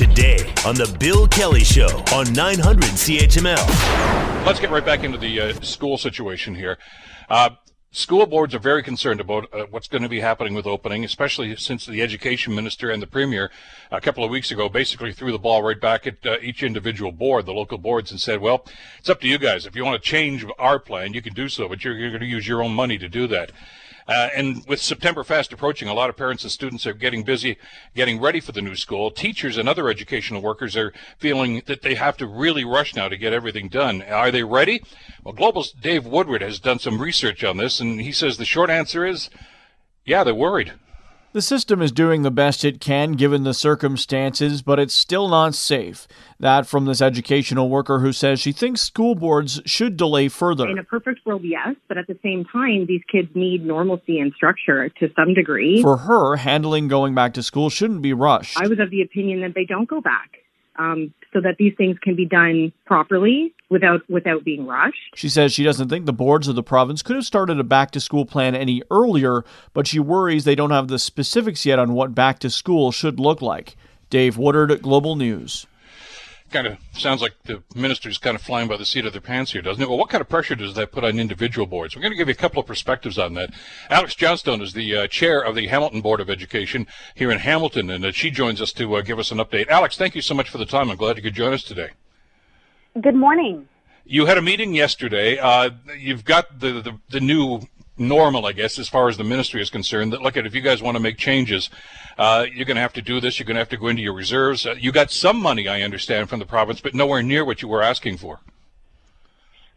today on The Bill Kelly Show on 900 CHML. Let's get right back into the uh, school situation here. Uh, school boards are very concerned about uh, what's going to be happening with opening, especially since the education minister and the premier a couple of weeks ago basically threw the ball right back at uh, each individual board, the local boards, and said, well, it's up to you guys. If you want to change our plan, you can do so, but you're, you're going to use your own money to do that. Uh, and with September fast approaching, a lot of parents and students are getting busy getting ready for the new school. Teachers and other educational workers are feeling that they have to really rush now to get everything done. Are they ready? Well, Global's Dave Woodward has done some research on this, and he says the short answer is yeah, they're worried. The system is doing the best it can given the circumstances, but it's still not safe. That from this educational worker who says she thinks school boards should delay further. In a perfect world, yes, but at the same time, these kids need normalcy and structure to some degree. For her, handling going back to school shouldn't be rushed. I was of the opinion that they don't go back. Um, so that these things can be done properly without without being rushed. She says she doesn't think the boards of the province could have started a back to school plan any earlier, but she worries they don't have the specifics yet on what back to school should look like. Dave Woodard, Global News kind of sounds like the minister's kind of flying by the seat of their pants here, doesn't it? Well, what kind of pressure does that put on individual boards? We're going to give you a couple of perspectives on that. Alex Johnstone is the uh, chair of the Hamilton Board of Education here in Hamilton, and uh, she joins us to uh, give us an update. Alex, thank you so much for the time. I'm glad you could join us today. Good morning. You had a meeting yesterday. Uh, you've got the, the, the new normal, I guess, as far as the ministry is concerned. That look at if you guys want to make changes, uh, you're going to have to do this. You're going to have to go into your reserves. Uh, you got some money, I understand, from the province, but nowhere near what you were asking for.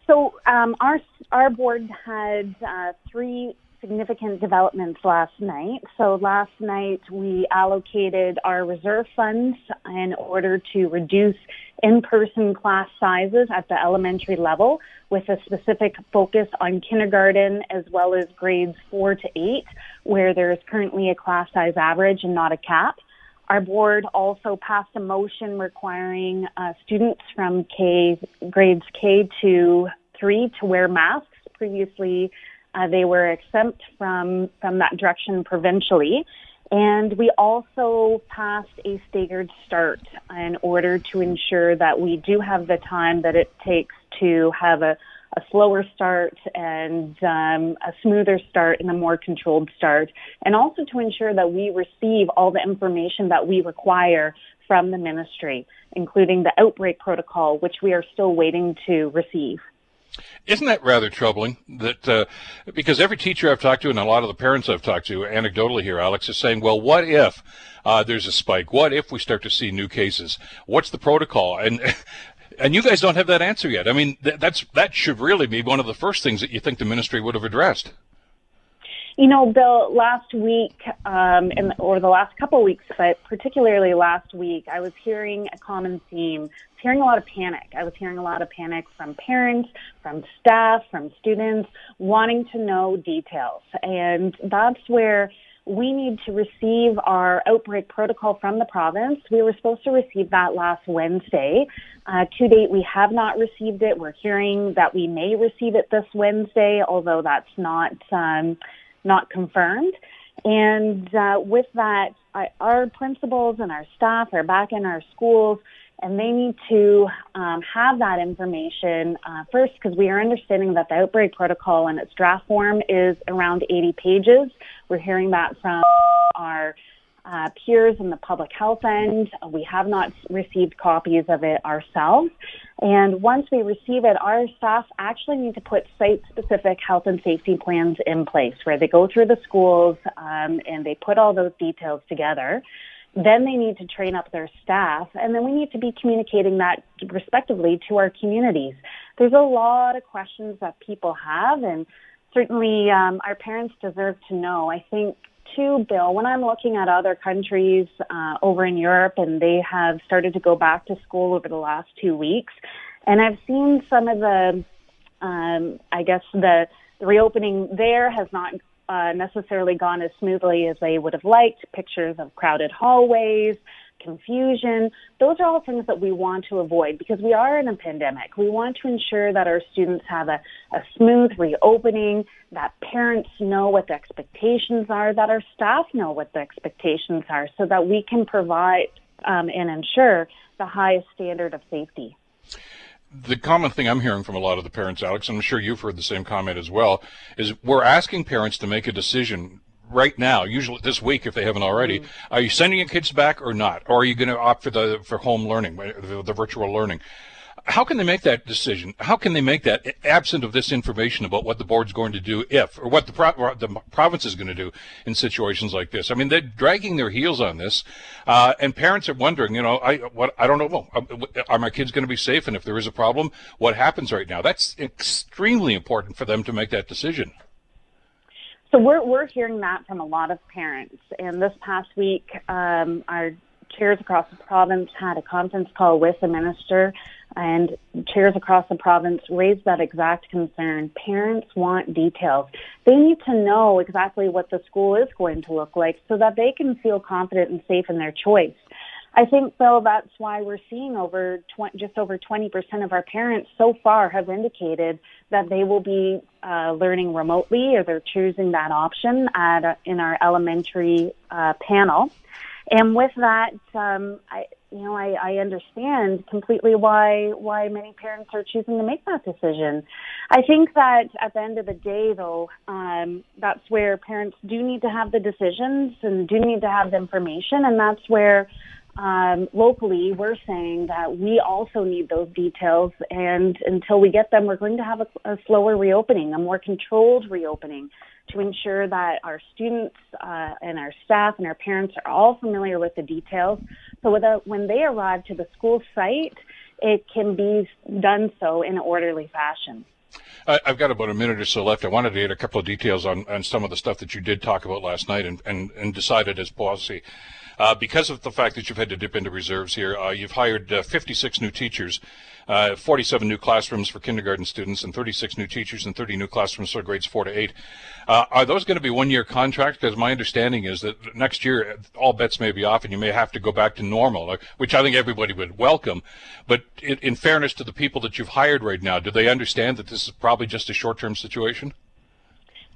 So um, our our board had uh, three significant developments last night. So last night we allocated our reserve funds in order to reduce in-person class sizes at the elementary level with a specific focus on kindergarten as well as grades four to eight, where there is currently a class size average and not a cap. Our board also passed a motion requiring uh, students from K grades K to three to wear masks. Previously, uh, they were exempt from, from that direction provincially. And we also passed a staggered start in order to ensure that we do have the time that it takes to have a, a slower start and um, a smoother start and a more controlled start, and also to ensure that we receive all the information that we require from the ministry, including the outbreak protocol, which we are still waiting to receive. Isn't that rather troubling? That uh, because every teacher I've talked to and a lot of the parents I've talked to, anecdotally here, Alex is saying, "Well, what if uh, there's a spike? What if we start to see new cases? What's the protocol?" And and you guys don't have that answer yet. I mean, th- that's that should really be one of the first things that you think the ministry would have addressed. You know, Bill, last week, um, or the last couple of weeks, but particularly last week, I was hearing a common theme. I was hearing a lot of panic. I was hearing a lot of panic from parents, from staff, from students, wanting to know details. And that's where we need to receive our outbreak protocol from the province. We were supposed to receive that last Wednesday. Uh, to date, we have not received it. We're hearing that we may receive it this Wednesday, although that's not um, not confirmed. And uh, with that, I, our principals and our staff are back in our schools, and they need to um, have that information uh, first because we are understanding that the outbreak protocol in its draft form is around 80 pages. We're hearing that from our uh, peers in the public health end. We have not received copies of it ourselves. And once we receive it, our staff actually need to put site specific health and safety plans in place where they go through the schools um, and they put all those details together. Then they need to train up their staff, and then we need to be communicating that respectively to our communities. There's a lot of questions that people have, and certainly um, our parents deserve to know. I think too, Bill, when I'm looking at other countries uh, over in Europe and they have started to go back to school over the last two weeks, and I've seen some of the, um, I guess the, the reopening there has not uh, necessarily gone as smoothly as they would have liked. Pictures of crowded hallways, confusion. Those are all things that we want to avoid because we are in a pandemic. We want to ensure that our students have a, a smooth reopening, that parents know what the expectations are, that our staff know what the expectations are so that we can provide um, and ensure the highest standard of safety. The common thing I'm hearing from a lot of the parents, Alex, and I'm sure you've heard the same comment as well, is we're asking parents to make a decision right now, usually this week if they haven't already. Mm. Are you sending your kids back or not? Or are you going to opt for the for home learning, the, the virtual learning? how can they make that decision? How can they make that absent of this information about what the board's going to do if, or what the, pro- the province is going to do in situations like this? I mean, they're dragging their heels on this, uh, and parents are wondering, you know, I what I don't know, are my kids going to be safe? And if there is a problem, what happens right now? That's extremely important for them to make that decision. So we're we're hearing that from a lot of parents, and this past week, um, our chairs across the province had a conference call with the minister and chairs across the province raised that exact concern. Parents want details. They need to know exactly what the school is going to look like so that they can feel confident and safe in their choice. I think, Bill, that's why we're seeing over 20, just over 20% of our parents so far have indicated that they will be uh, learning remotely or they're choosing that option at, in our elementary uh, panel. And with that, um, I, you know, I, I understand completely why why many parents are choosing to make that decision. I think that at the end of the day, though, um, that's where parents do need to have the decisions and do need to have the information, and that's where um, locally we're saying that we also need those details, and until we get them, we're going to have a, a slower reopening, a more controlled reopening to ensure that our students uh, and our staff and our parents are all familiar with the details. So when they arrive to the school site, it can be done so in an orderly fashion. I've got about a minute or so left. I wanted to get a couple of details on, on some of the stuff that you did talk about last night and, and, and decided as policy. Uh, because of the fact that you've had to dip into reserves here, uh, you've hired uh, 56 new teachers uh, 47 new classrooms for kindergarten students and 36 new teachers and 30 new classrooms for grades 4 to 8. Uh, are those going to be one-year contracts? Because my understanding is that next year all bets may be off and you may have to go back to normal, which I think everybody would welcome. But in, in fairness to the people that you've hired right now, do they understand that this is probably just a short-term situation?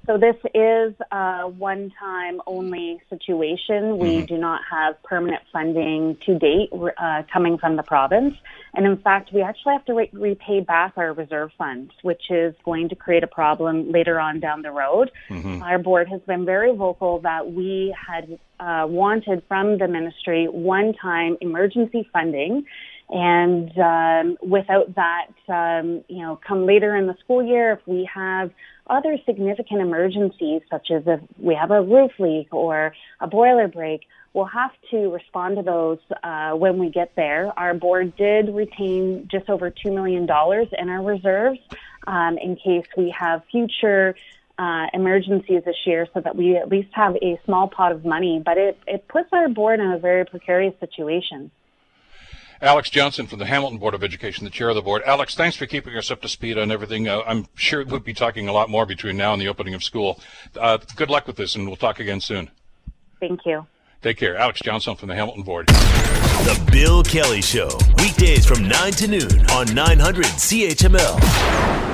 So this is a one-time only situation. We mm-hmm. do not have permanent funding to date uh, coming from the province. And in fact, we actually have to re- repay back our reserve funds, which is going to create a problem later on down the road. Mm-hmm. Our board has been very vocal that we had uh, wanted from the ministry one-time emergency funding and um, without that, um, you know, come later in the school year, if we have other significant emergencies, such as if we have a roof leak or a boiler break, we'll have to respond to those uh, when we get there. Our board did retain just over $2 million in our reserves um, in case we have future uh, emergencies this year so that we at least have a small pot of money. But it, it puts our board in a very precarious situation. Alex Johnson from the Hamilton Board of Education, the chair of the board. Alex, thanks for keeping us up to speed on everything. Uh, I'm sure we'll be talking a lot more between now and the opening of school. Uh, good luck with this, and we'll talk again soon. Thank you. Take care. Alex Johnson from the Hamilton Board. The Bill Kelly Show, weekdays from 9 to noon on 900 CHML.